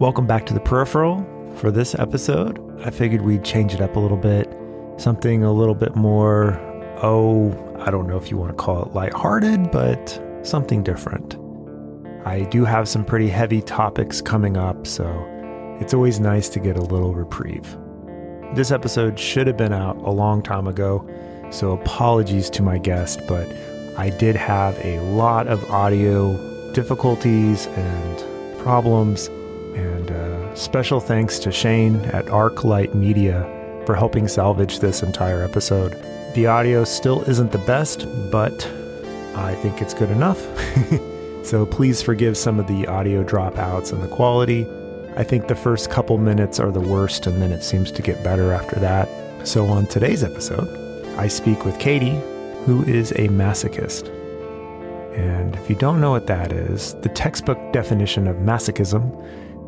Welcome back to the peripheral. For this episode, I figured we'd change it up a little bit. Something a little bit more, oh, I don't know if you want to call it lighthearted, but something different. I do have some pretty heavy topics coming up, so it's always nice to get a little reprieve. This episode should have been out a long time ago, so apologies to my guest, but I did have a lot of audio difficulties and problems and uh, special thanks to Shane at ArcLight Media for helping salvage this entire episode. The audio still isn't the best, but I think it's good enough. so please forgive some of the audio dropouts and the quality. I think the first couple minutes are the worst, and then it seems to get better after that. So, on today's episode, I speak with Katie, who is a masochist. And if you don't know what that is, the textbook definition of masochism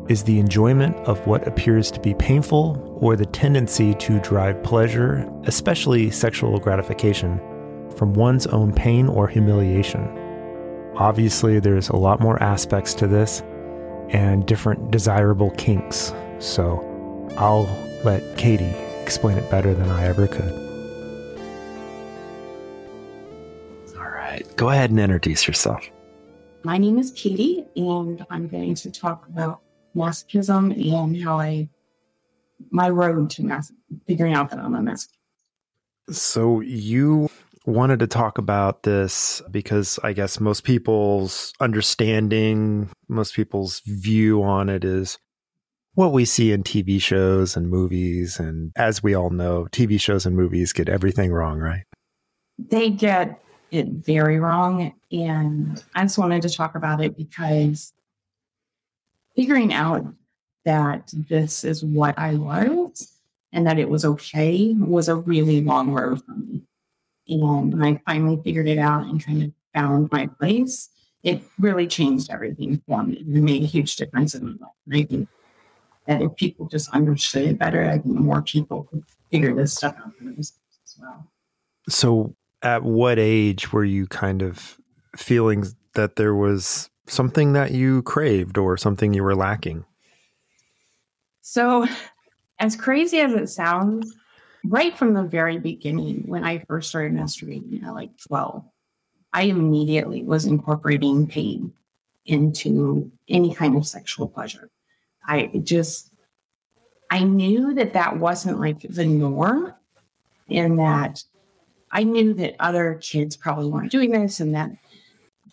is the enjoyment of what appears to be painful or the tendency to derive pleasure, especially sexual gratification, from one's own pain or humiliation. Obviously, there's a lot more aspects to this and different desirable kinks, so I'll let Katie explain it better than I ever could. All right, go ahead and introduce yourself. My name is Katie, and I'm going to talk about masochism and how I my road to mas- figuring out that I'm a masochist. So you wanted to talk about this because I guess most people's understanding, most people's view on it is what we see in TV shows and movies. And as we all know, TV shows and movies get everything wrong, right? They get it very wrong. And I just wanted to talk about it because figuring out that this is what I was and that it was okay was a really long road for me. And I finally figured it out and kind of found my place, it really changed everything for me. It made a huge difference in my life. And I think that if people just understood it better, I think more people could figure this stuff out for themselves as well. So, at what age were you kind of feeling that there was something that you craved or something you were lacking? So, as crazy as it sounds, right from the very beginning, when I first started masturbating at like 12, I immediately was incorporating pain into any kind of sexual pleasure. I just, I knew that that wasn't like the norm, and that I knew that other kids probably weren't doing this, and that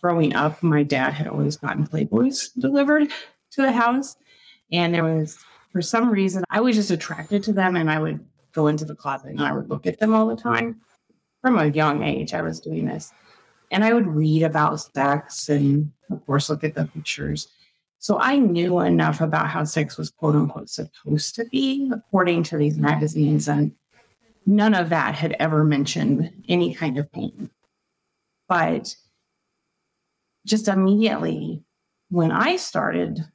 growing up, my dad had always gotten Playboys delivered to the house. And there was, for some reason, I was just attracted to them and I would go into the closet and I would look at them all the time. From a young age, I was doing this. And I would read about sex and, of course, look at the pictures. So I knew enough about how sex was quote unquote supposed to be, according to these magazines. And none of that had ever mentioned any kind of pain. But just immediately when I started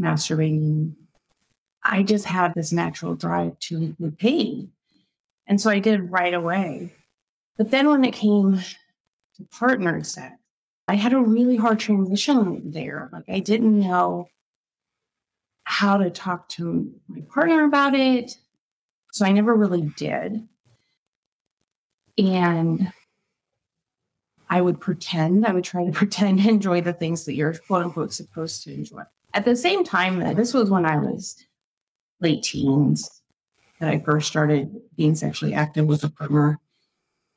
masturbating, I just had this natural drive to include pain. And so I did right away. But then when it came to partner sex, I had a really hard transition there. Like I didn't know how to talk to my partner about it. So I never really did. And I would pretend, I would try to pretend to enjoy the things that you're quote unquote supposed to enjoy. At the same time, this was when I was late teens that I first started being sexually active with a partner.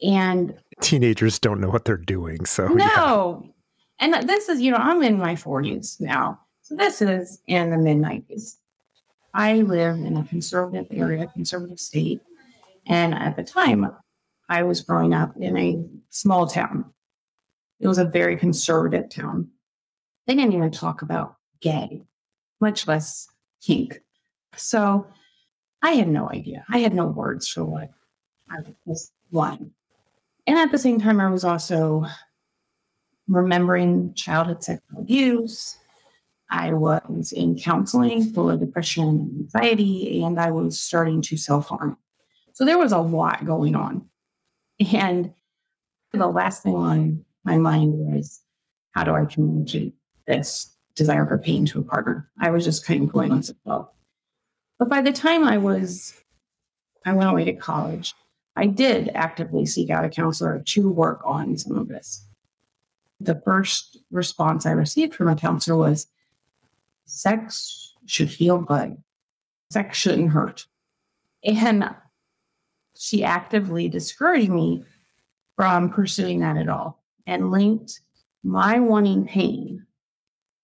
And teenagers don't know what they're doing. So, no. Yeah. And this is, you know, I'm in my 40s now. So this is in the mid 90s. I live in a conservative area, conservative state. And at the time, I was growing up in a small town. It was a very conservative town. They didn't even talk about gay, much less kink. So I had no idea. I had no words for what I was one. And at the same time, I was also remembering childhood sexual abuse. I was in counseling for depression and anxiety, and I was starting to self harm. So there was a lot going on. And the last thing my mind was how do I communicate this desire for pain to a partner. I was just kind of going the flow. But by the time I was, I went away to college, I did actively seek out a counselor to work on some of this. The first response I received from a counselor was sex should feel good, sex shouldn't hurt. And she actively discouraged me from pursuing that at all and linked my wanting pain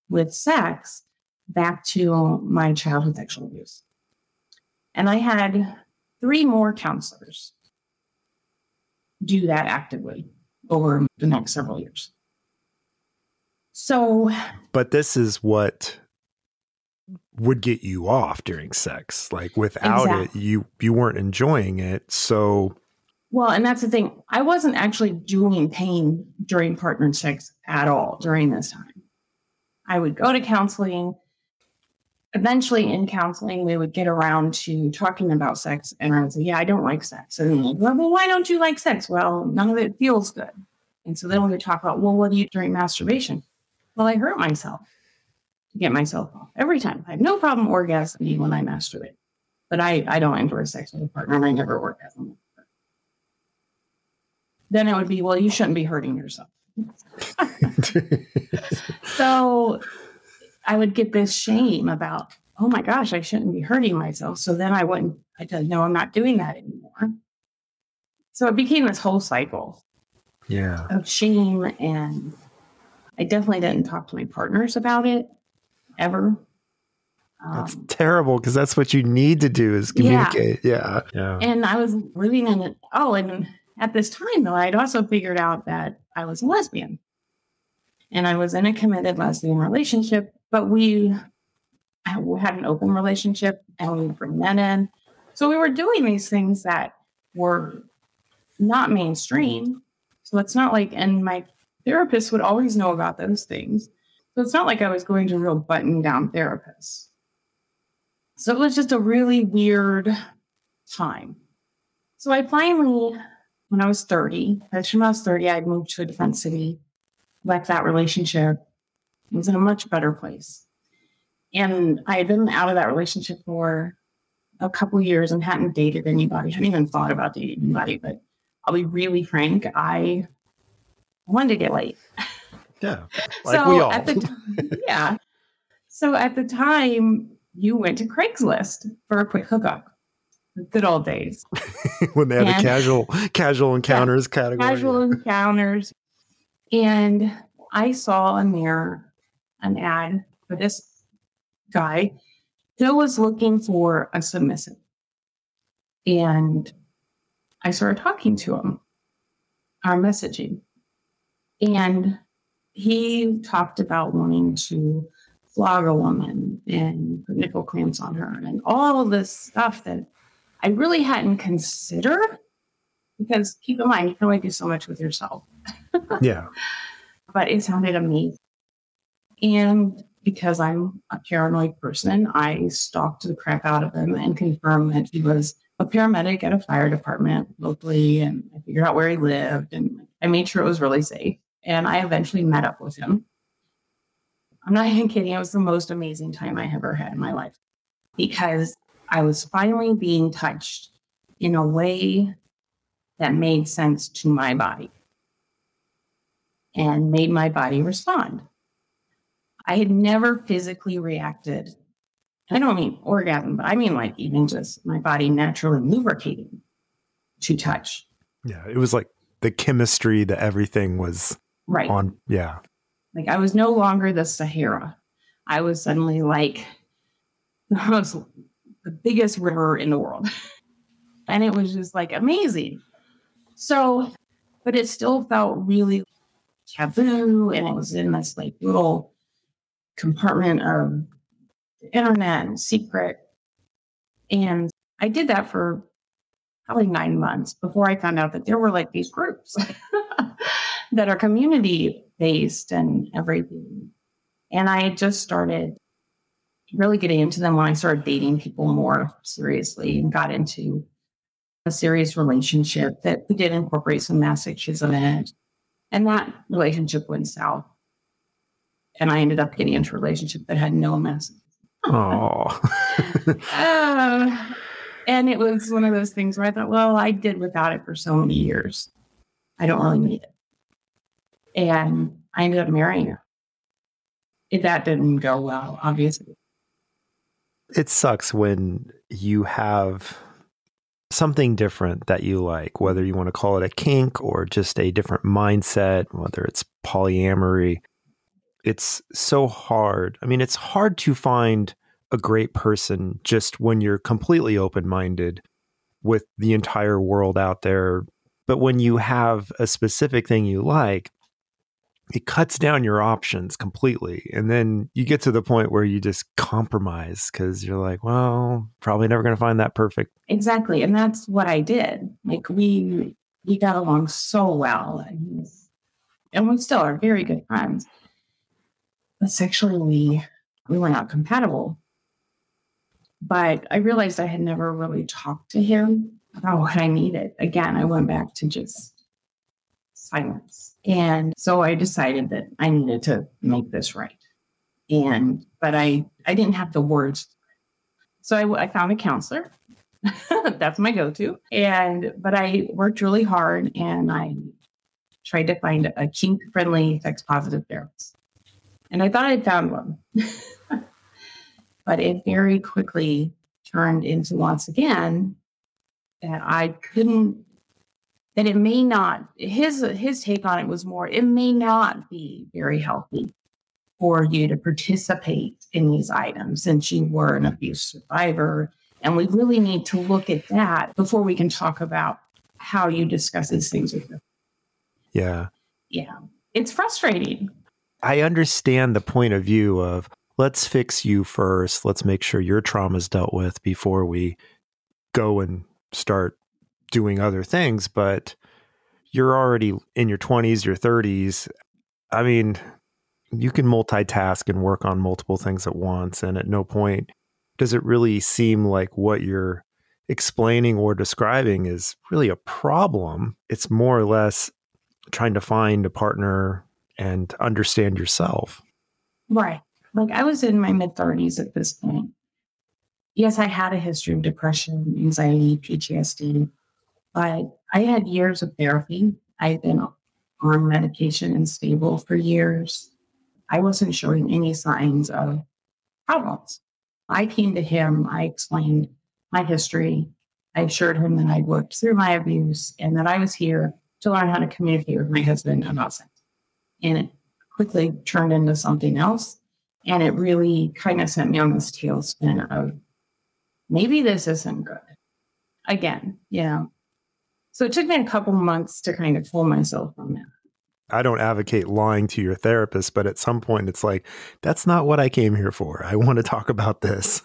with sex back to my childhood sexual abuse. And I had three more counselors do that actively over the next several years. So, but this is what would get you off during sex. Like without exactly. it, you you weren't enjoying it. So well, and that's the thing. I wasn't actually doing pain during partner sex at all during this time. I would go to counseling. Eventually, in counseling, we would get around to talking about sex, and I would say, "Yeah, I don't like sex." And like, well, why don't you like sex? Well, none of it feels good. And so then we would talk about, well, what do you during masturbation? Well, I hurt myself to get myself off every time. I have no problem orgasming when I masturbate, but I I don't enjoy sex with a partner, and I never orgasm then it would be, well, you shouldn't be hurting yourself. so I would get this shame about, oh my gosh, I shouldn't be hurting myself. So then I wouldn't, I said, no, I'm not doing that anymore. So it became this whole cycle yeah. of shame. And I definitely didn't talk to my partners about it ever. That's um, terrible because that's what you need to do is communicate. Yeah. yeah. yeah. And I was living in it. Oh, and at this time, though, I'd also figured out that I was a lesbian and I was in a committed lesbian relationship, but we had an open relationship and we bring men in. So we were doing these things that were not mainstream. So it's not like, and my therapist would always know about those things. So it's not like I was going to a real button down therapists. So it was just a really weird time. So I finally when I was 30. By when I was 30, I moved to a different city, left that relationship, was in a much better place. And I had been out of that relationship for a couple years and hadn't dated anybody, I hadn't even thought about dating anybody. But I'll be really frank, I wanted to get laid. Yeah. Like so we all. At the t- yeah. So at the time, you went to Craigslist for a quick hookup good old days. When they had and, the casual casual encounters yeah, category. Casual encounters, and I saw a mirror an ad for this guy who was looking for a submissive, and I started talking to him, our messaging, and he talked about wanting to flog a woman and put nipple clamps on her and all this stuff that I really hadn't considered because keep in mind, you can only do so much with yourself. yeah. But it sounded amazing. And because I'm a paranoid person, I stalked the crap out of him and confirmed that he was a paramedic at a fire department locally. And I figured out where he lived and I made sure it was really safe. And I eventually met up with him. I'm not even kidding. It was the most amazing time I ever had in my life because I was finally being touched in a way that made sense to my body and made my body respond. I had never physically reacted. I don't mean orgasm, but I mean like even just my body naturally lubricating to touch. Yeah, it was like the chemistry, the everything was right on. Yeah. Like I was no longer the Sahara. I was suddenly like the most the biggest river in the world. and it was just like amazing. So, but it still felt really taboo. And it was in this like little compartment of the internet and secret. And I did that for probably nine months before I found out that there were like these groups that are community based and everything. And I just started really getting into them when I started dating people more seriously and got into a serious relationship that we did incorporate some masochism in it. And that relationship went south. And I ended up getting into a relationship that had no message. Oh. uh, and it was one of those things where I thought, well, I did without it for so many years. I don't really need it. And I ended up marrying her. That didn't go well, obviously. It sucks when you have something different that you like, whether you want to call it a kink or just a different mindset, whether it's polyamory. It's so hard. I mean, it's hard to find a great person just when you're completely open minded with the entire world out there. But when you have a specific thing you like, it cuts down your options completely. And then you get to the point where you just compromise because you're like, well, probably never going to find that perfect. Exactly. And that's what I did. Like we we got along so well. And, and we still are very good friends. But sexually we we were not compatible. But I realized I had never really talked to him about what I needed. Again, I went back to just silence. And so I decided that I needed to make this right. And, but I, I didn't have the words. So I, I found a counselor. That's my go to. And, but I worked really hard and I tried to find a kink friendly, sex positive therapist. And I thought I'd found one. but it very quickly turned into once again that I couldn't that it may not his his take on it was more it may not be very healthy for you to participate in these items since you were an abuse survivor. And we really need to look at that before we can talk about how you discuss these things with them. Yeah. Yeah. It's frustrating. I understand the point of view of let's fix you first. Let's make sure your trauma is dealt with before we go and start doing other things, but you're already in your 20s, your 30s. I mean, you can multitask and work on multiple things at once. And at no point does it really seem like what you're explaining or describing is really a problem. It's more or less trying to find a partner and understand yourself. Right. Like I was in my mid 30s at this point. Yes, I had a history of depression, anxiety, PTSD. But I had years of therapy. I'd been on medication and stable for years. I wasn't showing any signs of problems. I came to him, I explained my history. I assured him that I'd worked through my abuse and that I was here to learn how to communicate with my husband about sex. And it quickly turned into something else. And it really kind of sent me on this tailspin of maybe this isn't good. Again, yeah. So it took me a couple months to kind of pull myself from that. I don't advocate lying to your therapist, but at some point it's like, that's not what I came here for. I want to talk about this.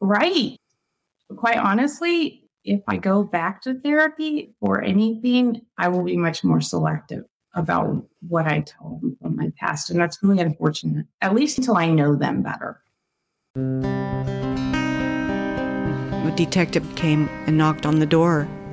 Right. Quite honestly, if I go back to therapy or anything, I will be much more selective about what I tell them from my past. And that's really unfortunate, at least until I know them better. A detective came and knocked on the door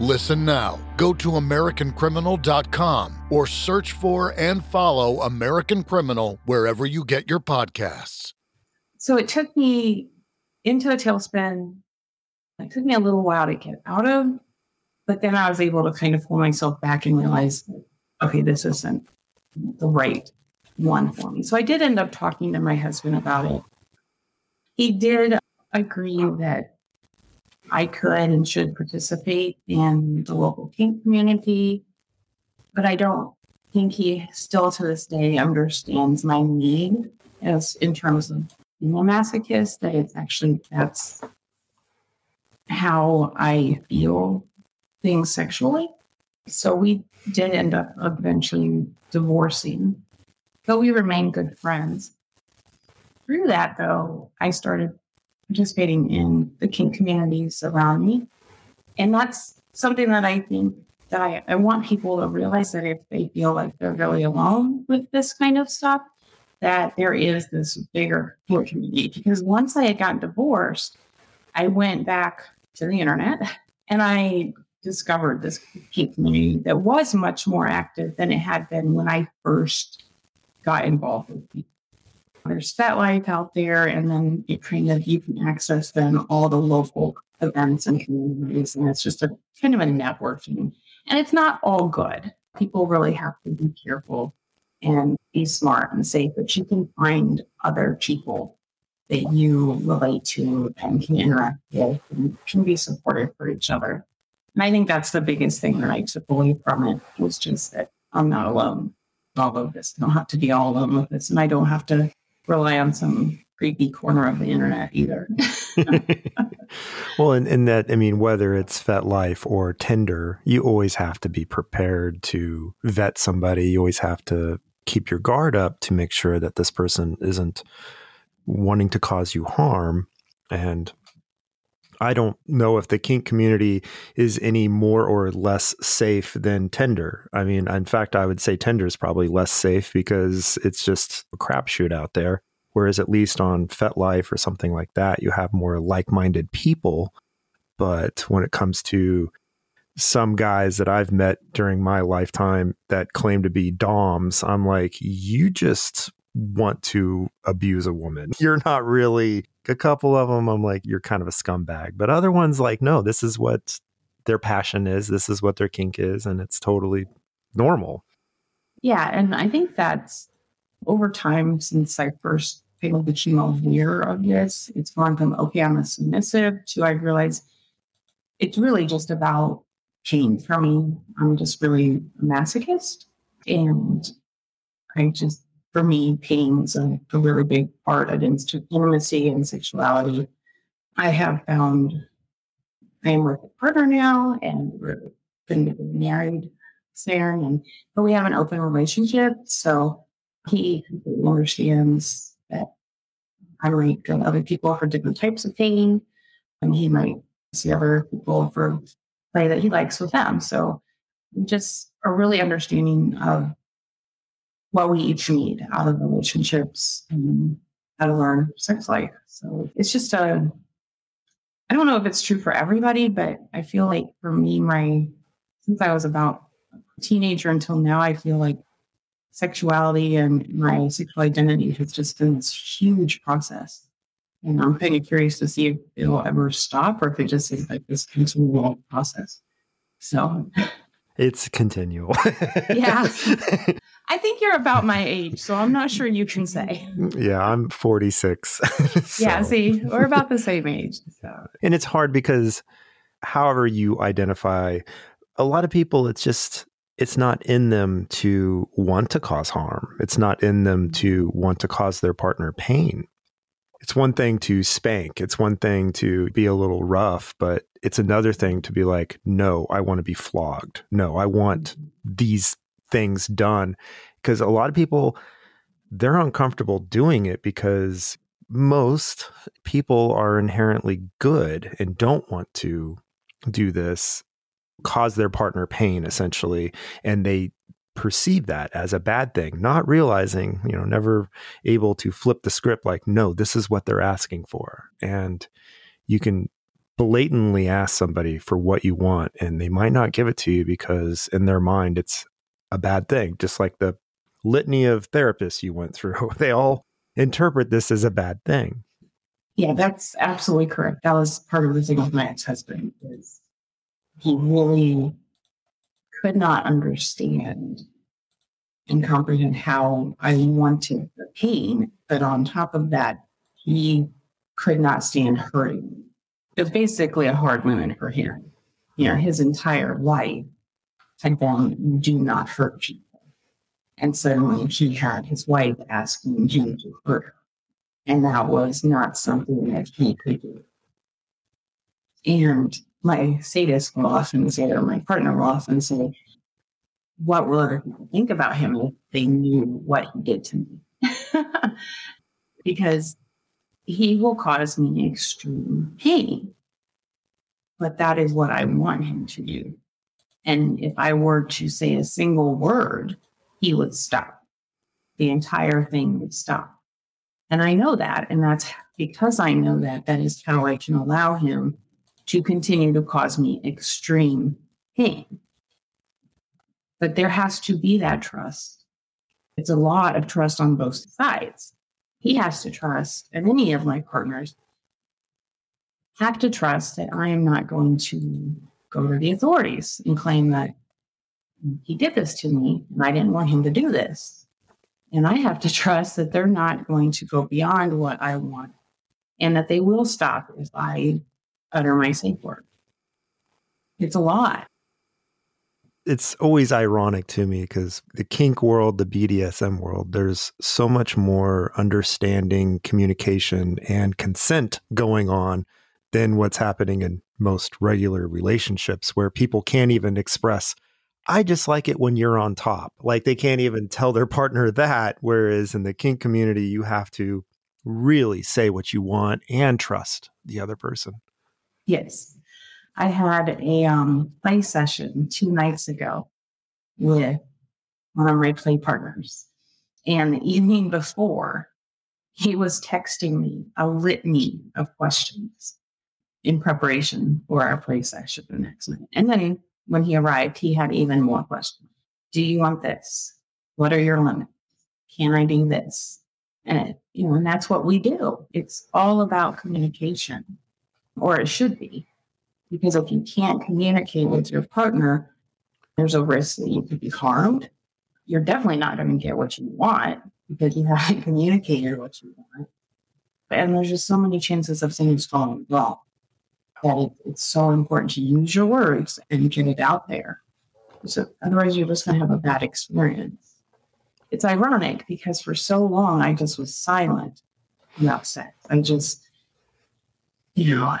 Listen now. Go to AmericanCriminal.com or search for and follow American Criminal wherever you get your podcasts. So it took me into a tailspin. It took me a little while to get out of, but then I was able to kind of pull myself back and realize, okay, this isn't the right one for me. So I did end up talking to my husband about it. He did agree that I could and should participate in the local kink community, but I don't think he still to this day understands my need as in terms of being a masochist, that it's actually that's how I feel things sexually. So we did end up eventually divorcing, but we remained good friends. Through that, though, I started participating in the kink communities around me. And that's something that I think that I, I want people to realize that if they feel like they're really alone with this kind of stuff, that there is this bigger community. Because once I had gotten divorced, I went back to the internet and I discovered this kink community that was much more active than it had been when I first got involved with people there's FetLife out there, and then you kind of you can access then all the local events and communities, and it's just a kind of a networking. And it's not all good. People really have to be careful and be smart and safe, but you can find other people that you relate to and can interact with and can be supportive for each other. And I think that's the biggest thing that I took away from it was just that I'm not alone. All of this. I don't have to be all alone with this. And I don't have to rely on some creepy corner of the internet either. well, and, and that, I mean, whether it's FetLife or Tinder, you always have to be prepared to vet somebody. You always have to keep your guard up to make sure that this person isn't wanting to cause you harm. And I don't know if the kink community is any more or less safe than Tinder. I mean, in fact, I would say Tinder is probably less safe because it's just a crapshoot out there. Whereas at least on FetLife or something like that, you have more like minded people. But when it comes to some guys that I've met during my lifetime that claim to be DOMs, I'm like, you just want to abuse a woman. You're not really a couple of them. I'm like, you're kind of a scumbag. But other ones, like, no, this is what their passion is. This is what their kink is. And it's totally normal. Yeah. And I think that's over time since I first of became aware of this, it's gone from, okay, I'm a submissive to I realize it's really just about pain for me. I'm just really a masochist. And I just for me, pain's a, a really big part of intimacy and sexuality. I have found I am with a partner now, and we're been married, Sarah, and but we have an open relationship. So he understands that I might go other people for different types of pain, and he might see other people for play that he likes with them. So just a really understanding of what we each need out of relationships and how to learn sex life. So it's just a, I don't know if it's true for everybody, but I feel like for me, my, since I was about a teenager until now, I feel like sexuality and my sexual identity has just been this huge process. And I'm kind of curious to see if it'll ever stop or if it just is like this continual process. So it's continual. yeah. I think you're about my age, so I'm not sure you can say. Yeah, I'm 46. so. Yeah, see, we're about the same age. So. And it's hard because however you identify, a lot of people, it's just, it's not in them to want to cause harm. It's not in them to want to cause their partner pain. it's one thing to spank, it's one thing to be a little rough, but it's another thing to be like, no, I want to be flogged. No, I want these things done. Because a lot of people, they're uncomfortable doing it because most people are inherently good and don't want to do this, cause their partner pain essentially. And they perceive that as a bad thing, not realizing, you know, never able to flip the script like, no, this is what they're asking for. And you can blatantly ask somebody for what you want, and they might not give it to you because in their mind, it's a bad thing. Just like the litany of therapists you went through, they all interpret this as a bad thing. Yeah, that's absolutely correct. That was part of the thing with my ex-husband is he really could not understand and comprehend how I wanted the pain. But on top of that, he could not stand hurting. It was basically a hard limit for him. You know, his entire life been do not hurt people. And suddenly he had his wife asking him to hurt her. And that was not something that he could do. And my sadist will often say, or my partner will often say, what will other people think about him if they knew what he did to me? because he will cause me extreme pain. But that is what I want him to do. And if I were to say a single word, he would stop. The entire thing would stop. And I know that. And that's because I know that, that is how I can allow him to continue to cause me extreme pain. But there has to be that trust. It's a lot of trust on both sides. He has to trust, and any of my partners have to trust that I am not going to go to the authorities and claim that he did this to me and I didn't want him to do this. And I have to trust that they're not going to go beyond what I want and that they will stop if I utter my safe word. It's a lot. It's always ironic to me because the kink world, the BDSM world, there's so much more understanding, communication, and consent going on than what's happening in most regular relationships where people can't even express I just like it when you're on top. Like they can't even tell their partner that. Whereas in the kink community, you have to really say what you want and trust the other person. Yes. I had a um, play session two nights ago with one of my play partners. And the evening before, he was texting me a litany of questions in preparation for our play session the next night. And then when he arrived, he had even more questions. Do you want this? What are your limits? Can I do this? And you know, and that's what we do. It's all about communication, or it should be. Because if you can't communicate with your partner, there's a risk that you could be harmed. You're definitely not going to get what you want because you haven't communicated what you want. And there's just so many chances of things going wrong that it, it's so important to use your words and get it out there. So otherwise, you're just going to have a bad experience. It's ironic because for so long I just was silent about sex. I just, you know,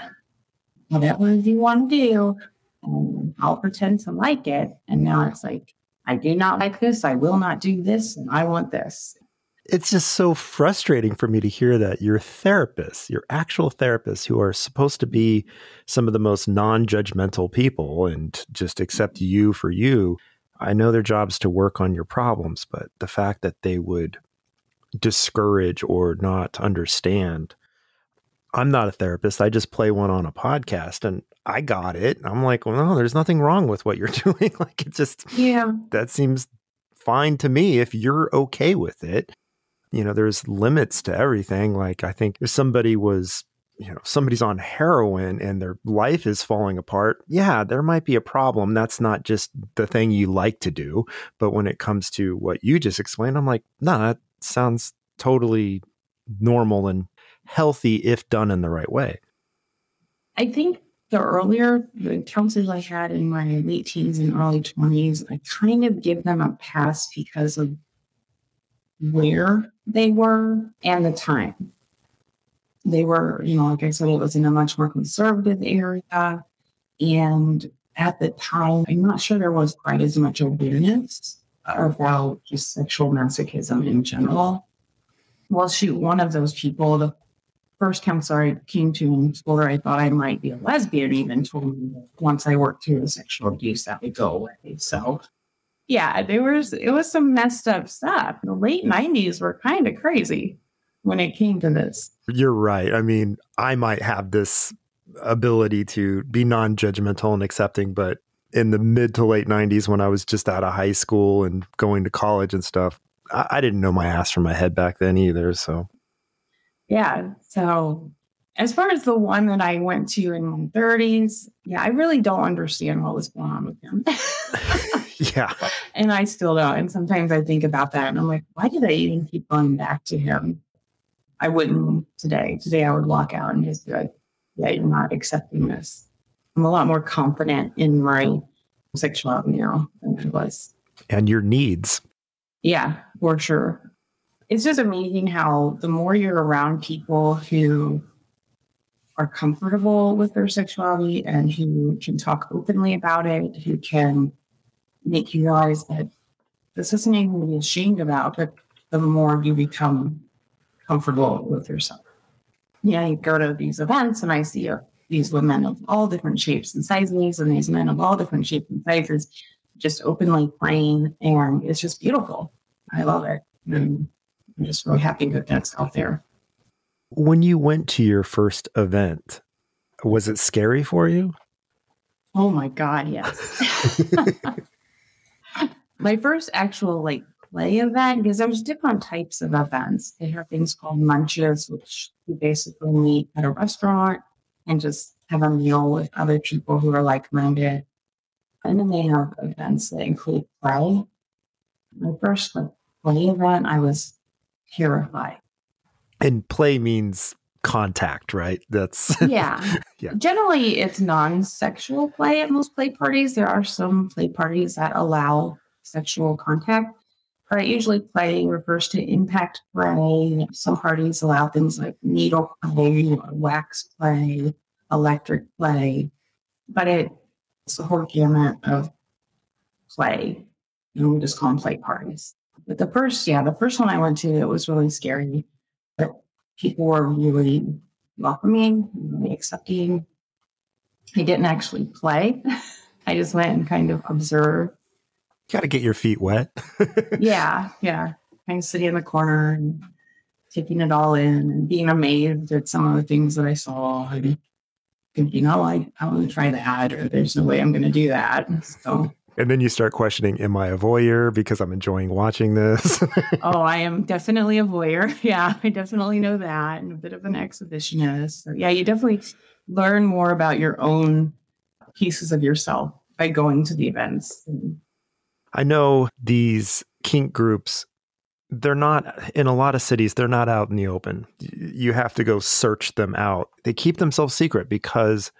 whatever you want to do, and I'll pretend to like it. And now it's like, I do not like this. I will not do this, and I want this it's just so frustrating for me to hear that your therapists, your actual therapists who are supposed to be some of the most non-judgmental people and just accept you for you, I know their job's to work on your problems, but the fact that they would discourage or not understand I'm not a therapist. I just play one on a podcast and I got it. I'm like, well, no, there's nothing wrong with what you're doing. like it just, yeah, that seems fine to me if you're okay with it you know, there's limits to everything. Like, I think if somebody was, you know, somebody's on heroin and their life is falling apart, yeah, there might be a problem. That's not just the thing you like to do. But when it comes to what you just explained, I'm like, no, nah, that sounds totally normal and healthy if done in the right way. I think the earlier the I had in my late teens and early 20s, I kind of give them a pass because of where they were and the time. they were, you know, like I said, it was in a much more conservative area. And at the time, I'm not sure there was quite as much awareness about just sexual masochism in general. Well, shoot, one of those people, the first counselor I came to in school I thought I might be a lesbian, even told me once I worked through the sexual abuse, that would go away. So, yeah, there was it was some messed up stuff. The late '90s were kind of crazy when it came to this. You're right. I mean, I might have this ability to be non-judgmental and accepting, but in the mid to late '90s, when I was just out of high school and going to college and stuff, I, I didn't know my ass from my head back then either. So yeah. So as far as the one that I went to in my 30s, yeah, I really don't understand what was going on with him. yeah. And I still don't. And sometimes I think about that and I'm like, why did I even keep going back to him? I wouldn't today. Today I would walk out and just be like, yeah, you're not accepting this. I'm a lot more confident in my sexuality now than I was. And your needs. Yeah, for sure it's just amazing how the more you're around people who are comfortable with their sexuality and who can talk openly about it, who can make you realize that this isn't anything to be ashamed about, but the more you become comfortable with yourself. Yeah, you go to these events and I see uh, these women of all different shapes and sizes and these men of all different shapes and sizes just openly playing and it's just beautiful. I love it. And I'm just really happy that that's out there. When you went to your first event, was it scary for you? Oh my God, yes. my first actual like play event, because there's different types of events. They have things called munches, which you basically meet at a restaurant and just have a meal with other people who are like minded. And then they have events that include play. My first like, play event, I was terrified. And play means contact, right? That's yeah. yeah. Generally, it's non-sexual play at most play parties. There are some play parties that allow sexual contact, but usually play refers to impact play. Some parties allow things like needle play, wax play, electric play, but it, it's a whole gamut of play. And we just call them play parties. But the first, yeah, the first one I went to, it was really scary. But people were really welcoming, really accepting. I didn't actually play. I just went and kind of observed. Got to get your feet wet. yeah, yeah. Kind of sitting in the corner and taking it all in and being amazed at some of the things that I saw and thinking, oh, I, I want to try that, or there's no way I'm going to do that. So and then you start questioning, am I a voyeur because I'm enjoying watching this? oh, I am definitely a voyeur. Yeah, I definitely know that. And a bit of an exhibitionist. So, yeah, you definitely learn more about your own pieces of yourself by going to the events. I know these kink groups they're not in a lot of cities they're not out in the open you have to go search them out they keep themselves secret because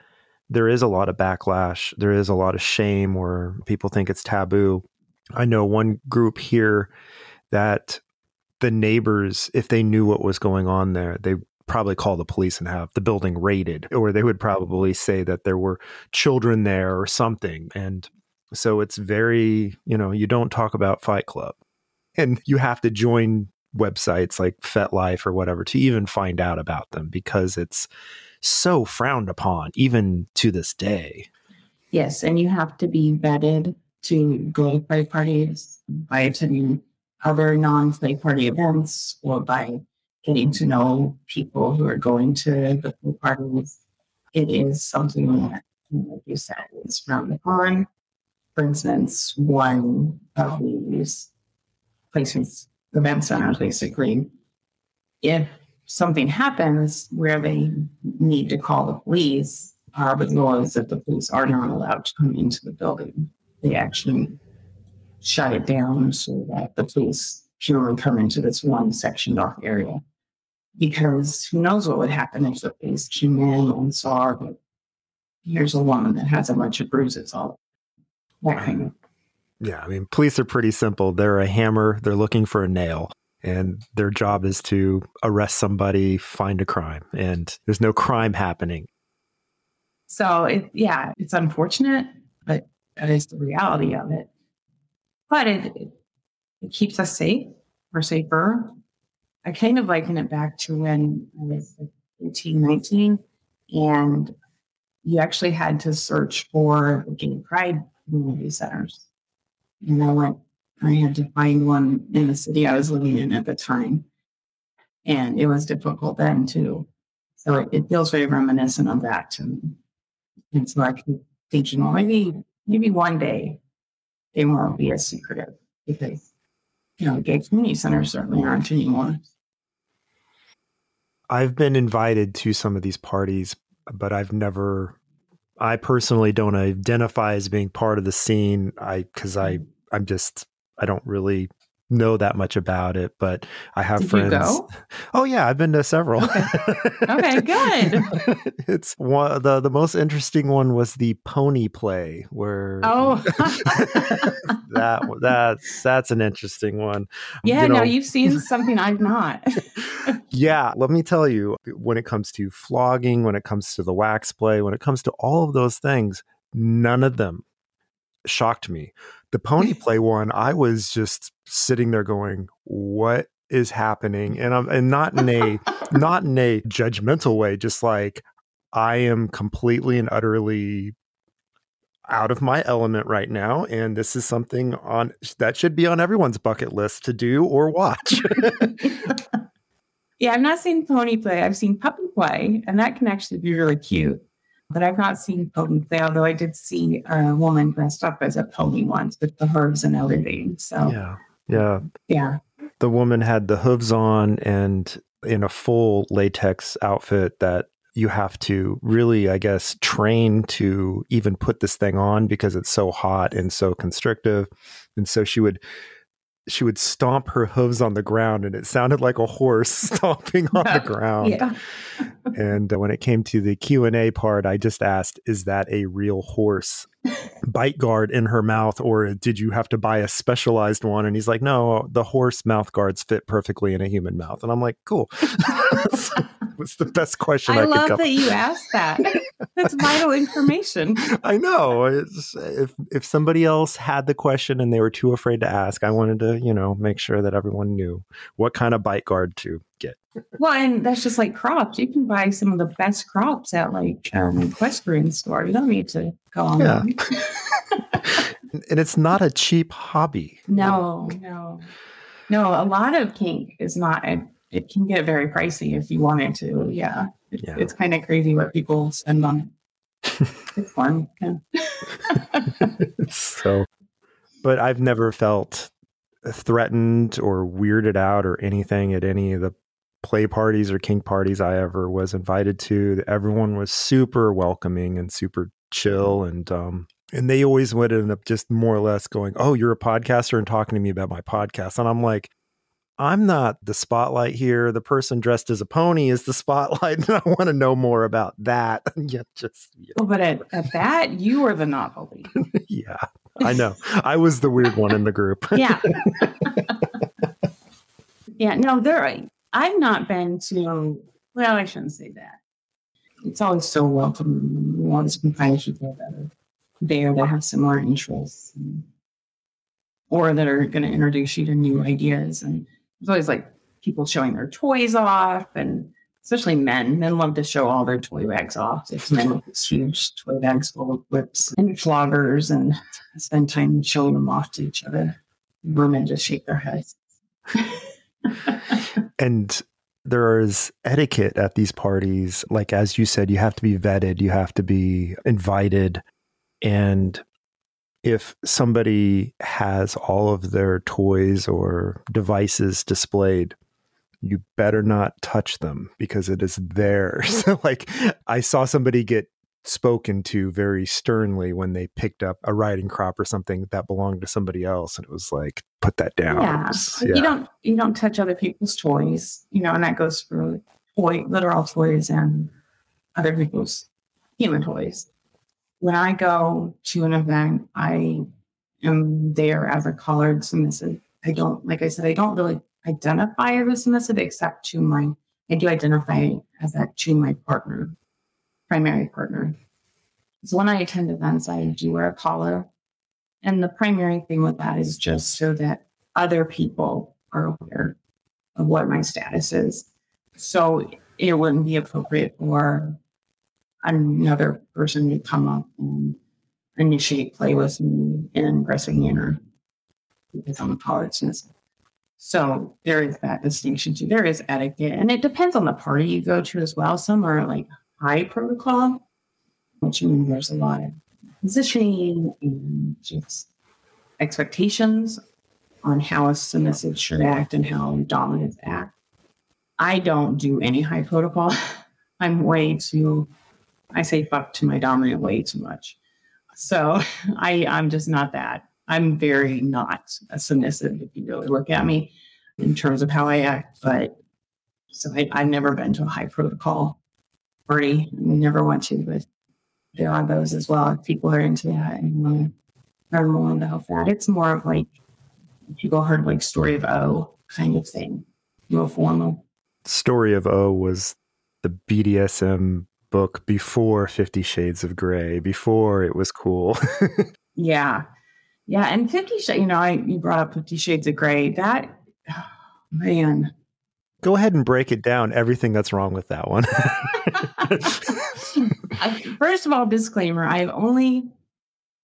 there is a lot of backlash. There is a lot of shame where people think it's taboo. I know one group here that the neighbors, if they knew what was going on there, they probably call the police and have the building raided, or they would probably say that there were children there or something. And so it's very, you know, you don't talk about Fight Club. And you have to join websites like FetLife or whatever to even find out about them because it's so frowned upon, even to this day. Yes, and you have to be vetted to go to play parties by attending other non play party events or by getting to know people who are going to the parties. It is something that, like you said, is frowned upon. For instance, one of these places, the event centers, basically, if something happens where they need to call the police, our law is that the police are not allowed to come into the building. They actually shut it down so that the police can only come into this one sectioned off area. Because who knows what would happen if the police came in and saw that here's a woman that has a bunch of bruises all that kind of yeah, I mean, police are pretty simple. They're a hammer, they're looking for a nail. and their job is to arrest somebody, find a crime, and there's no crime happening. So it, yeah, it's unfortunate, but that is the reality of it. But it, it, keeps us safe. We're safer. I kind of liken it back to when I was like 18, 19, and you actually had to search for gay pride community centers. And I went, I had to find one in the city I was living in at the time. And it was difficult then too. So it, it feels very reminiscent of that to me. And so I keep thinking, well, maybe, maybe one day they won't be as secretive because, you know, gay community centers certainly aren't anymore. I've been invited to some of these parties, but I've never I personally don't identify as being part of the scene. I because I mm. I'm just I don't really know that much about it, but I have Did friends. Oh yeah, I've been to several. Okay, okay good. it's one the the most interesting one was the pony play where Oh, that that's that's an interesting one. yeah. You no, know, you've seen something I've not. yeah, let me tell you, when it comes to flogging, when it comes to the wax play, when it comes to all of those things, none of them shocked me. The pony mm-hmm. play one, I was just sitting there going, "What is happening?" And I'm and not in a not in a judgmental way, just like I am completely and utterly out of my element right now and this is something on that should be on everyone's bucket list to do or watch. yeah, I've not seen pony play. I've seen puppy play, and that can actually be really cute. But I've not seen play, although I did see a woman dressed up as a pony once with the hooves and everything. So yeah. Yeah. yeah. the woman had the hooves on and in a full latex outfit that you have to really i guess train to even put this thing on because it's so hot and so constrictive and so she would she would stomp her hooves on the ground and it sounded like a horse stomping on the ground. Yeah. and uh, when it came to the q&a part i just asked is that a real horse bite guard in her mouth or did you have to buy a specialized one and he's like no the horse mouth guards fit perfectly in a human mouth and i'm like cool was the best question i, I love that you asked that. That's vital information. I know. It's, if if somebody else had the question and they were too afraid to ask, I wanted to, you know, make sure that everyone knew what kind of bite guard to get. Well, and that's just like crops. You can buy some of the best crops at like um, equestrian store. You don't need to go online. And it's not a cheap hobby. No, no, no. A lot of kink is not. It, it can get very pricey if you wanted to. Yeah, It- Yeah. it's kind of crazy what people spend on it. it's fun. Yeah. so, but I've never felt threatened or weirded out or anything at any of the play parties or kink parties I ever was invited to. Everyone was super welcoming and super chill and um and they always would end up just more or less going, "Oh, you're a podcaster and talking to me about my podcast." And I'm like, I'm not the spotlight here. The person dressed as a pony is the spotlight, and I want to know more about that. yeah, just yeah. Well, but at, at that, you were the novelty. yeah. I know. I was the weird one in the group. Yeah. yeah. No, there. I've not been to. Well, I shouldn't say that. It's always so welcome. Want to find people that are there that have similar interests, and, or that are going to introduce you to new ideas. And it's always like people showing their toys off, and especially men. Men love to show all their toy bags off. It's men with these huge toy bags full of whips and floggers, and spend time showing them off to each other. Women just shake their heads. and there is etiquette at these parties. Like, as you said, you have to be vetted, you have to be invited. And if somebody has all of their toys or devices displayed, you better not touch them because it is theirs. like, I saw somebody get spoken to very sternly when they picked up a riding crop or something that belonged to somebody else and it was like put that down Yeah. Was- Like, You don't you don't touch other people's toys, you know, and that goes for toy literal toys and other people's human toys. When I go to an event, I am there as a collared submissive. I don't like I said, I don't really identify as a submissive except to my, I do identify as that to my partner, primary partner. So when I attend events, I do wear a collar. And the primary thing with that is just so that other people are aware of what my status is. So it wouldn't be appropriate for another person to come up and initiate play with me in an aggressive manner because I'm a college So there is that distinction too. There is etiquette, and it depends on the party you go to as well. Some are like high protocol, which means there's a lot of positioning and just expectations on how a submissive should act and how dominants act. I don't do any high protocol. I'm way too, I say fuck to my dominant way too much. So I, I'm just not that. I'm very not a submissive if you really look at me in terms of how I act. But so I, I've never been to a high protocol party. I never want to, but there are those as well. If people are into that and want to learn more about that. It's more of like people heard like story of O kind of thing, more formal. Story of O was the BDSM book before Fifty Shades of Grey, before it was cool. yeah. Yeah. And Fifty Shades, you know, I you brought up Fifty Shades of Grey. That oh, man. Go ahead and break it down, everything that's wrong with that one. First of all, disclaimer, I've only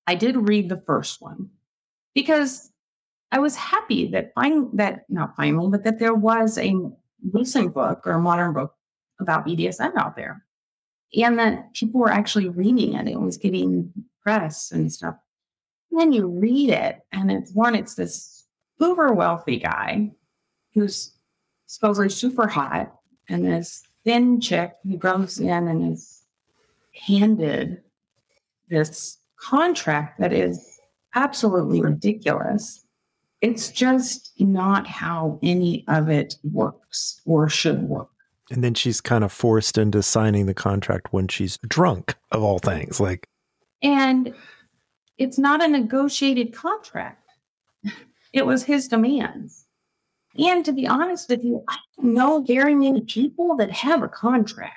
I did read the first one because I was happy that fin- that not final, but that there was a recent book or modern book about BDSM out there, and that people were actually reading it. It was getting press and stuff. And then you read it, and it's one. It's this uber wealthy guy who's supposedly super hot, and this thin chick who goes in and is handed this contract that is absolutely ridiculous it's just not how any of it works or should work. And then she's kind of forced into signing the contract when she's drunk, of all things. Like, and it's not a negotiated contract. It was his demands. And to be honest with you, I don't know very many people that have a contract.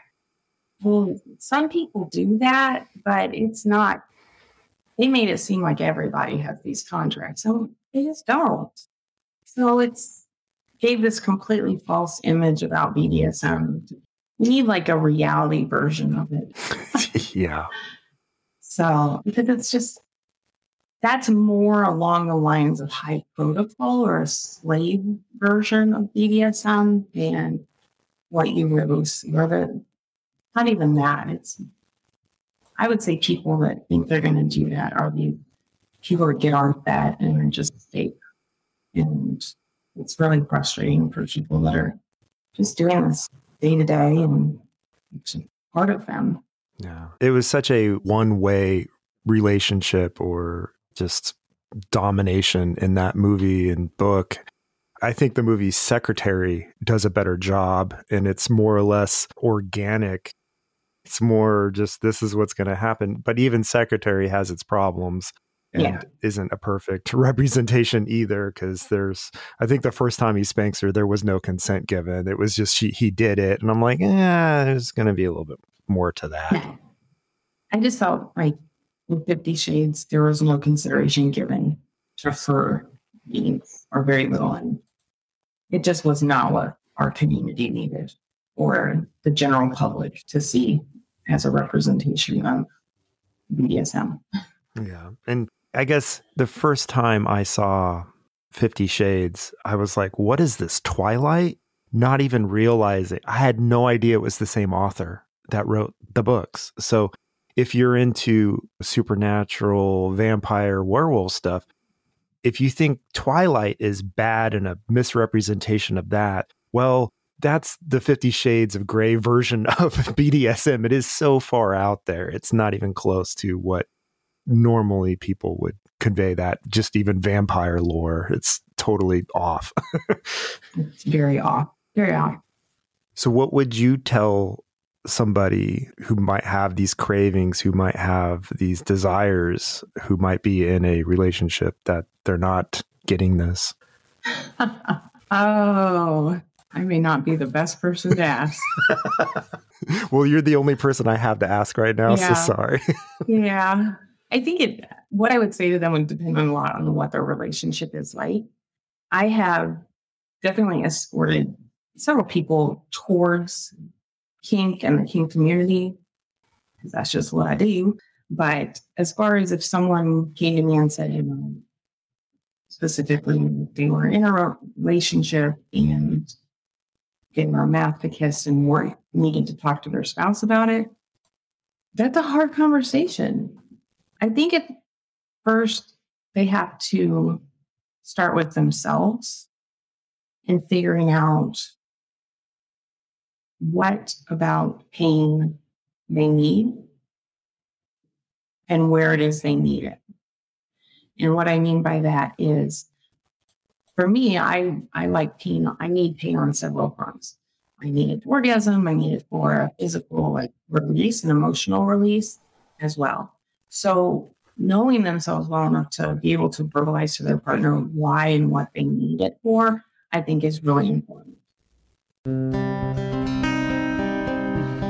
Well, some people do that, but it's not. They made it seem like everybody has these contracts. So they just don't. So it's gave this completely false image about BDSM. We need like a reality version of it. yeah. So because it's just that's more along the lines of high protocol or a slave version of BDSM than what you really see. Not even that. It's I would say people that think they're going to do that are the people who get on that and just stay. And it's really frustrating for people that are just doing this day to day and it's part of them. Yeah. It was such a one way relationship or just domination in that movie and book. I think the movie Secretary does a better job and it's more or less organic. It's more just this is what's going to happen. But even Secretary has its problems and yeah. isn't a perfect representation either because there's i think the first time he spanks her there was no consent given it was just she he did it and i'm like yeah there's gonna be a little bit more to that i just felt like in 50 shades there was no consideration given to her needs or very little and it just was not what our community needed or the general public to see as a representation of bdsm yeah and I guess the first time I saw Fifty Shades, I was like, what is this, Twilight? Not even realizing I had no idea it was the same author that wrote the books. So if you're into supernatural, vampire, werewolf stuff, if you think Twilight is bad and a misrepresentation of that, well, that's the 50 shades of gray version of BDSM. It is so far out there. It's not even close to what normally people would convey that just even vampire lore it's totally off it's very off very off so what would you tell somebody who might have these cravings who might have these desires who might be in a relationship that they're not getting this Oh, I may not be the best person to ask. well, you're the only person I have to ask right now, Yeah. so sorry. yeah. I think it, what I would say to them would depend on a lot on what their relationship is like. I have definitely escorted several people towards kink and the kink community that's just what I do. But as far as if someone came to me and said, you know, specifically they were in a relationship and getting romanticist and were needing to talk to their spouse about it, that's a hard conversation. I think at first they have to start with themselves and figuring out what about pain they need and where it is they need it. And what I mean by that is for me, I, I like pain. I need pain on several fronts. I need it for orgasm. I need it for a physical like release and emotional release as well. So knowing themselves well enough to be able to verbalize to their partner why and what they need it for, I think is really important.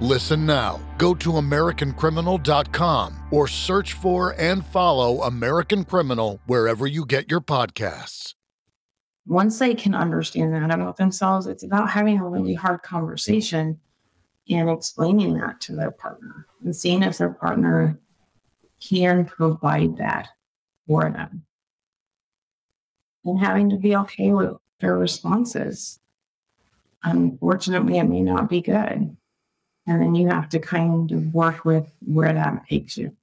Listen now. Go to AmericanCriminal.com or search for and follow American Criminal wherever you get your podcasts. Once they can understand that about themselves, it's about having a really hard conversation and explaining that to their partner and seeing if their partner can provide that for them. And having to be okay with their responses. Unfortunately, it may not be good. And then you have to kind of work with where that takes you. In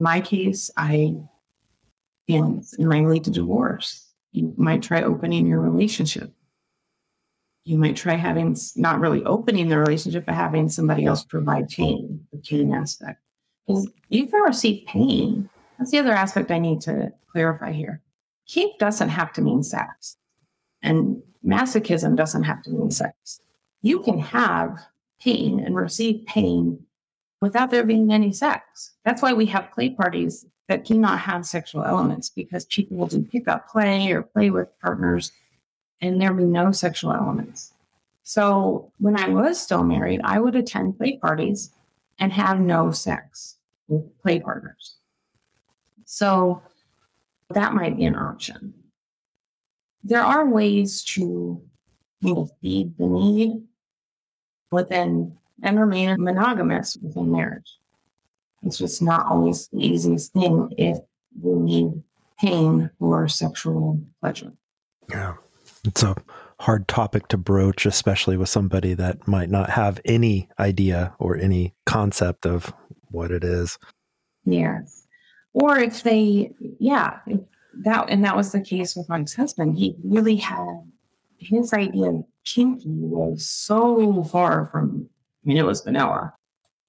my case, I it might lead to divorce. You might try opening your relationship. You might try having not really opening the relationship, but having somebody else provide pain, the pain aspect. Because you can receive pain. That's the other aspect I need to clarify here. Kink doesn't have to mean sex, and masochism doesn't have to mean sex. You can have pain and receive pain without there being any sex. That's why we have play parties that do not have sexual elements because people will do pickup play or play with partners and there be no sexual elements. So when I was still married, I would attend play parties and have no sex with play partners. So that might be an option. There are ways to you know, feed the need within and remain monogamous within marriage. It's just not always the easiest thing if you need pain or sexual pleasure. Yeah. It's a hard topic to broach, especially with somebody that might not have any idea or any concept of what it is. Yes. Or if they, yeah, that, and that was the case with my ex-husband. He really had his idea kinky was so far from, I mean, it was vanilla.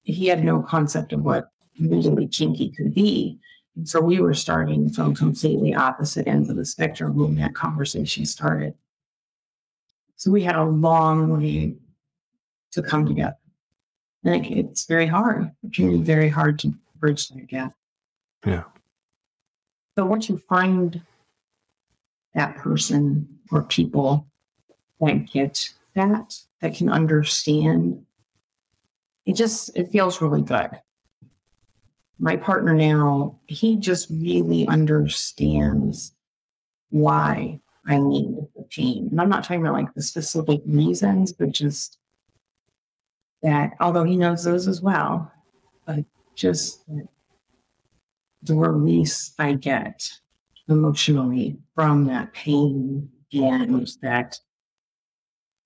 He had no concept of what really kinky could be. And so we were starting from completely opposite ends of the spectrum when that conversation started. So we had a long way to come together. And it's very hard. It can be very hard to bridge that gap. Yeah. But once you find that person or people that get that, that can understand, it just it feels really good. My partner now, he just really understands why I need the pain. And I'm not talking about like the specific reasons, but just that, although he knows those as well, but just the release I get emotionally from that pain and that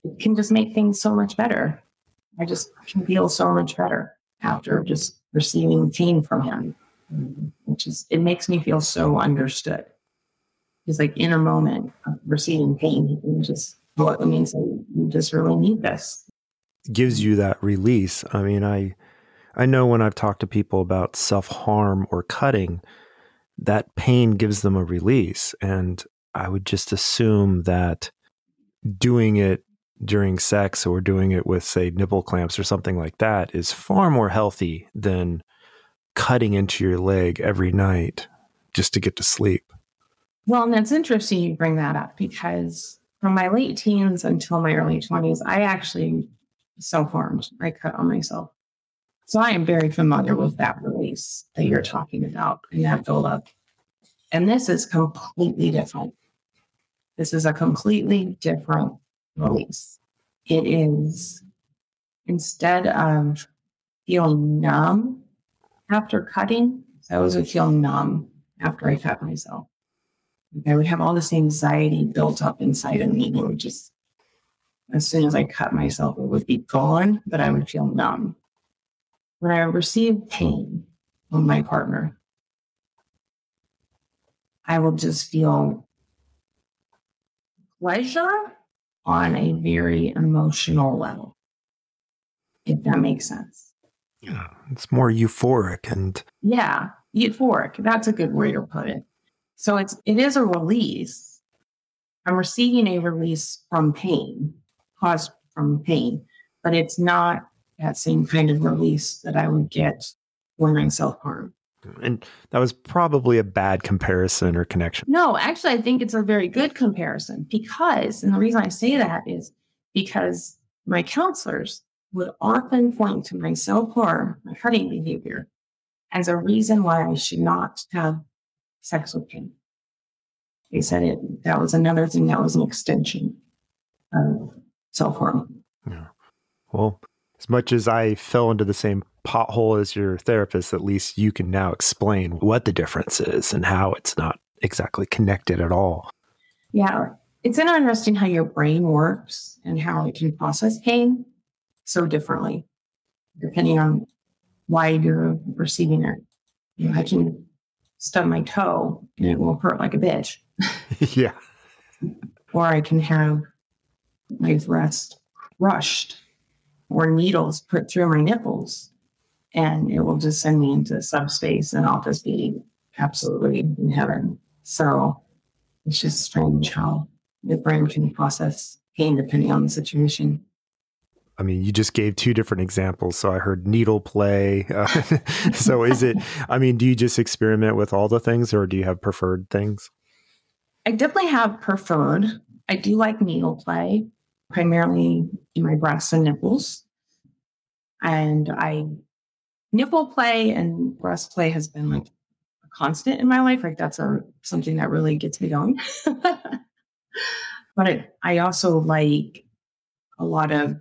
it can just make things so much better. I just can feel so much better after just receiving pain from him, which is, it makes me feel so understood. He's like in a moment of receiving pain, can just, well, it means you just really need this. Gives you that release. I mean, I, I know when I've talked to people about self harm or cutting, that pain gives them a release. And I would just assume that doing it during sex or doing it with, say, nipple clamps or something like that is far more healthy than cutting into your leg every night just to get to sleep. Well, and that's interesting you bring that up because from my late teens until my early 20s, I actually self harmed. I cut on myself. So I am very familiar with that release that you're talking about and that buildup. And this is completely different. This is a completely different release. It is instead of feeling numb after cutting, I always would feel numb after I cut myself. I would have all this anxiety built up inside of me. It would just, as soon as I cut myself, it would be gone, but I would feel numb when I receive pain from my partner, I will just feel pleasure on a very emotional level, if that makes sense. Yeah, it's more euphoric and yeah, euphoric. That's a good way to put it. So it's it is a release. I'm receiving a release from pain, caused from pain, but it's not that same kind of release that I would get when I self harm. And that was probably a bad comparison or connection. No, actually, I think it's a very good comparison because, and the reason I say that is because my counselors would often point to my self harm, my cutting behavior, as a reason why I should not have sex with him. They said it that was another thing that was an extension of self harm. Yeah. Well, as much as I fell into the same pothole as your therapist, at least you can now explain what the difference is and how it's not exactly connected at all. Yeah. It's interesting how your brain works and how it can process pain so differently, depending on why you're receiving it. You know, I can stub my toe and it will hurt like a bitch. yeah. Or I can have my breast crushed or needles put through my nipples and it will just send me into subspace and I'll just be absolutely in heaven. So it's just strange how the brain can process pain depending on the situation. I mean, you just gave two different examples. So I heard needle play. Uh, so is it, I mean, do you just experiment with all the things or do you have preferred things? I definitely have preferred. I do like needle play primarily in my breasts and nipples. And I nipple play and breast play has been like a constant in my life. Like that's a something that really gets me going. but I also like a lot of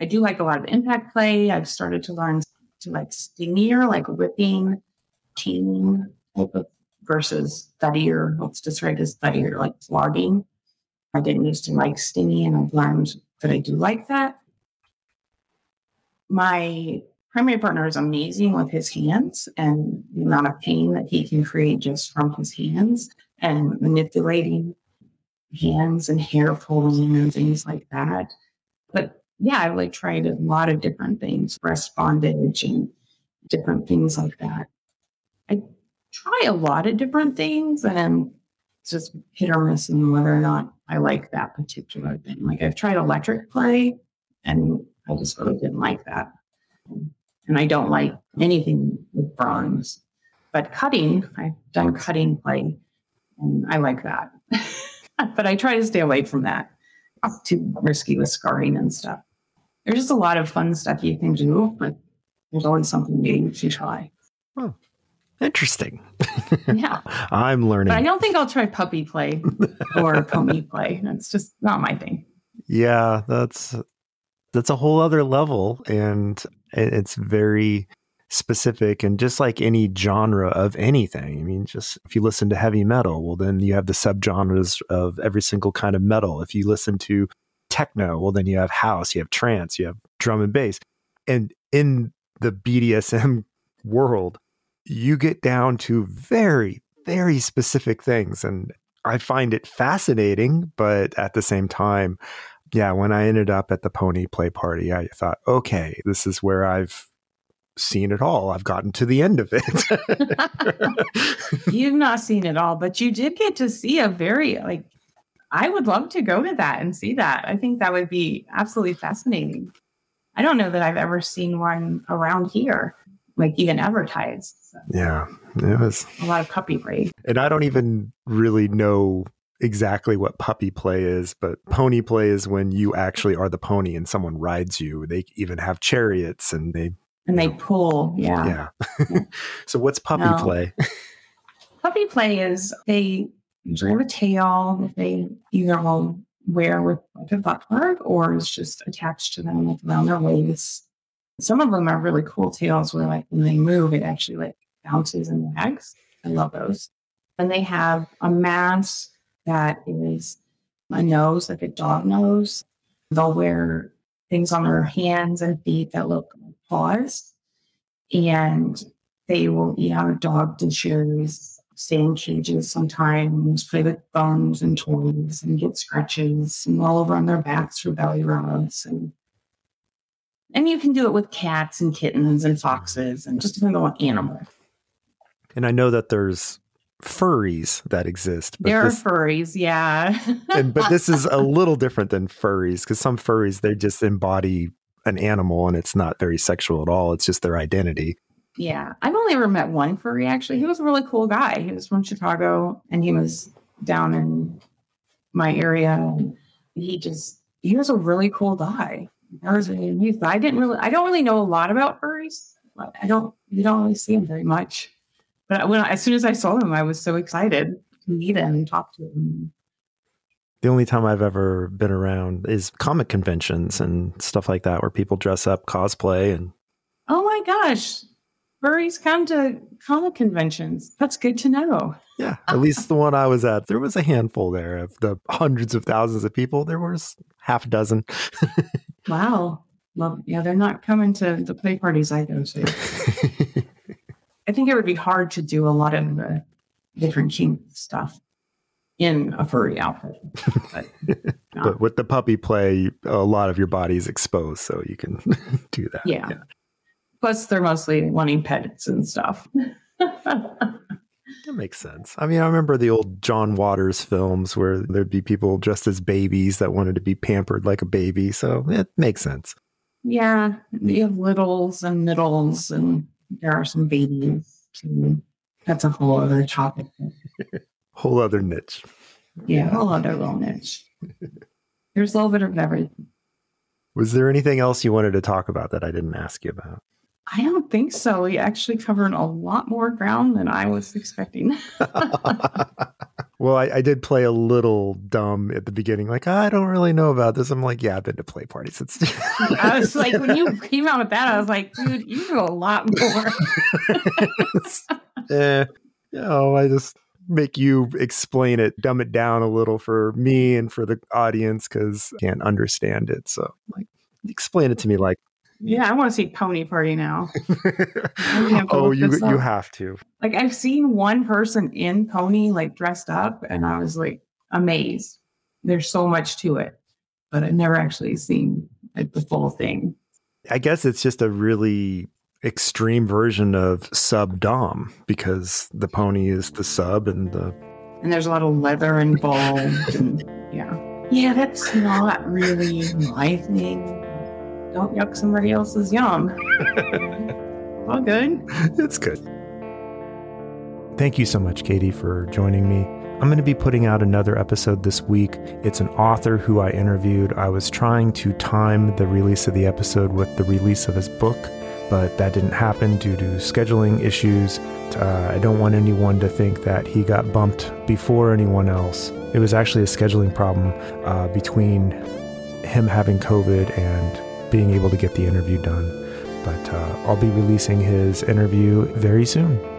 I do like a lot of impact play. I've started to learn to like stingier, like whipping, teaming type of versus thuddier. Let's describe as thuddier, like flogging. I didn't used to like stingy, and learned that I do like that. My primary partner is amazing with his hands and the amount of pain that he can create just from his hands and manipulating hands and hair pulling and things like that. But yeah, I've like tried a lot of different things, breast bondage and different things like that. I try a lot of different things and just hit or miss on whether or not I like that particular thing. Like I've tried electric play and I just really didn't like that. And I don't like anything with bronze. But cutting, I've done cutting play and I like that. but I try to stay away from that. too risky with scarring and stuff. There's just a lot of fun stuff you can do, but there's always something new to try. Oh, interesting. Yeah. I'm learning. But I don't think I'll try puppy play or pony play. That's just not my thing. Yeah, that's that's a whole other level and it's very specific and just like any genre of anything. I mean, just if you listen to heavy metal, well then you have the subgenres of every single kind of metal. If you listen to techno, well then you have house, you have trance, you have drum and bass. And in the BDSM world, you get down to very, very specific things. And I find it fascinating, but at the same time, yeah, when I ended up at the pony play party, I thought, okay, this is where I've seen it all. I've gotten to the end of it. You've not seen it all, but you did get to see a very like I would love to go to that and see that. I think that would be absolutely fascinating. I don't know that I've ever seen one around here, like even advertised. So. Yeah, it was a lot of puppy play. And I don't even really know exactly what puppy play is, but pony play is when you actually are the pony and someone rides you. They even have chariots and they and they pull. Yeah. Yeah. so what's puppy no. play? puppy play is they usually have a tail they either will wear with like a butt plug or is just attached to them like around their waist. Some of them are really cool tails where like when they move, it actually like bounces and wags. I love those. And they have a mask that is a nose, like a dog nose. They'll wear things on their hands and feet that look like paws. And they will eat out of dog dishes in cages sometimes, play with bones and toys and get scratches and all over on their backs for belly rubs. And, and you can do it with cats and kittens and foxes and just depending on what animal. And I know that there's furries that exist. there this, are furries, yeah. and, but this is a little different than furries because some furries, they just embody an animal and it's not very sexual at all. It's just their identity. Yeah. I've only ever met one furry actually. He was a really cool guy. He was from Chicago and he was down in my area. He just, he was a really cool guy. I was amused. I didn't really, I don't really know a lot about furries. I don't, you don't really see them very much. But when as soon as I saw him, I was so excited to meet him and talk to him. The only time I've ever been around is comic conventions and stuff like that, where people dress up, cosplay, and. Oh my gosh! furries come to comic conventions. That's good to know. Yeah, at least the one I was at, there was a handful there of the hundreds of thousands of people. There was half a dozen. wow. Well, yeah, they're not coming to the play parties I go to. I think it would be hard to do a lot of the different kink stuff in a furry outfit. But, but, with the puppy play, a lot of your body is exposed, so you can do that. Yeah. yeah. Plus, they're mostly wanting pets and stuff. that makes sense. I mean, I remember the old John Waters films where there'd be people dressed as babies that wanted to be pampered like a baby. So it makes sense. Yeah. You have littles and middles, and there are some babies. Too. That's a whole other topic. whole other niche. Yeah, whole other little niche. There's a little bit of everything. Was there anything else you wanted to talk about that I didn't ask you about? I don't think so. We actually covered a lot more ground than I was expecting. well, I, I, did play a little dumb at the beginning, like, I don't really know about this. I'm like, yeah, I've been to play parties. It's I was like, when you came out with that, I was like, dude, you know a lot more. yeah. oh, I just make you explain it, dumb it down a little for me and for the audience because I can't understand it. So, like, explain it to me like Yeah, I want to see Pony Party now. oh, you you have to. Like I've seen one person in Pony like dressed up, and I was like amazed. There's so much to it, but I've never actually seen like the full thing. I guess it's just a really extreme version of sub dom because the pony is the sub and the and there's a lot of leather involved and yeah yeah that's not really my thing don't yuck somebody else's yum all good it's good thank you so much katie for joining me I'm going to be putting out another episode this week. It's an author who I interviewed. I was trying to time the release of the episode with the release of his book, but that didn't happen due to scheduling issues. Uh, I don't want anyone to think that he got bumped before anyone else. It was actually a scheduling problem uh, between him having COVID and being able to get the interview done. But uh, I'll be releasing his interview very soon.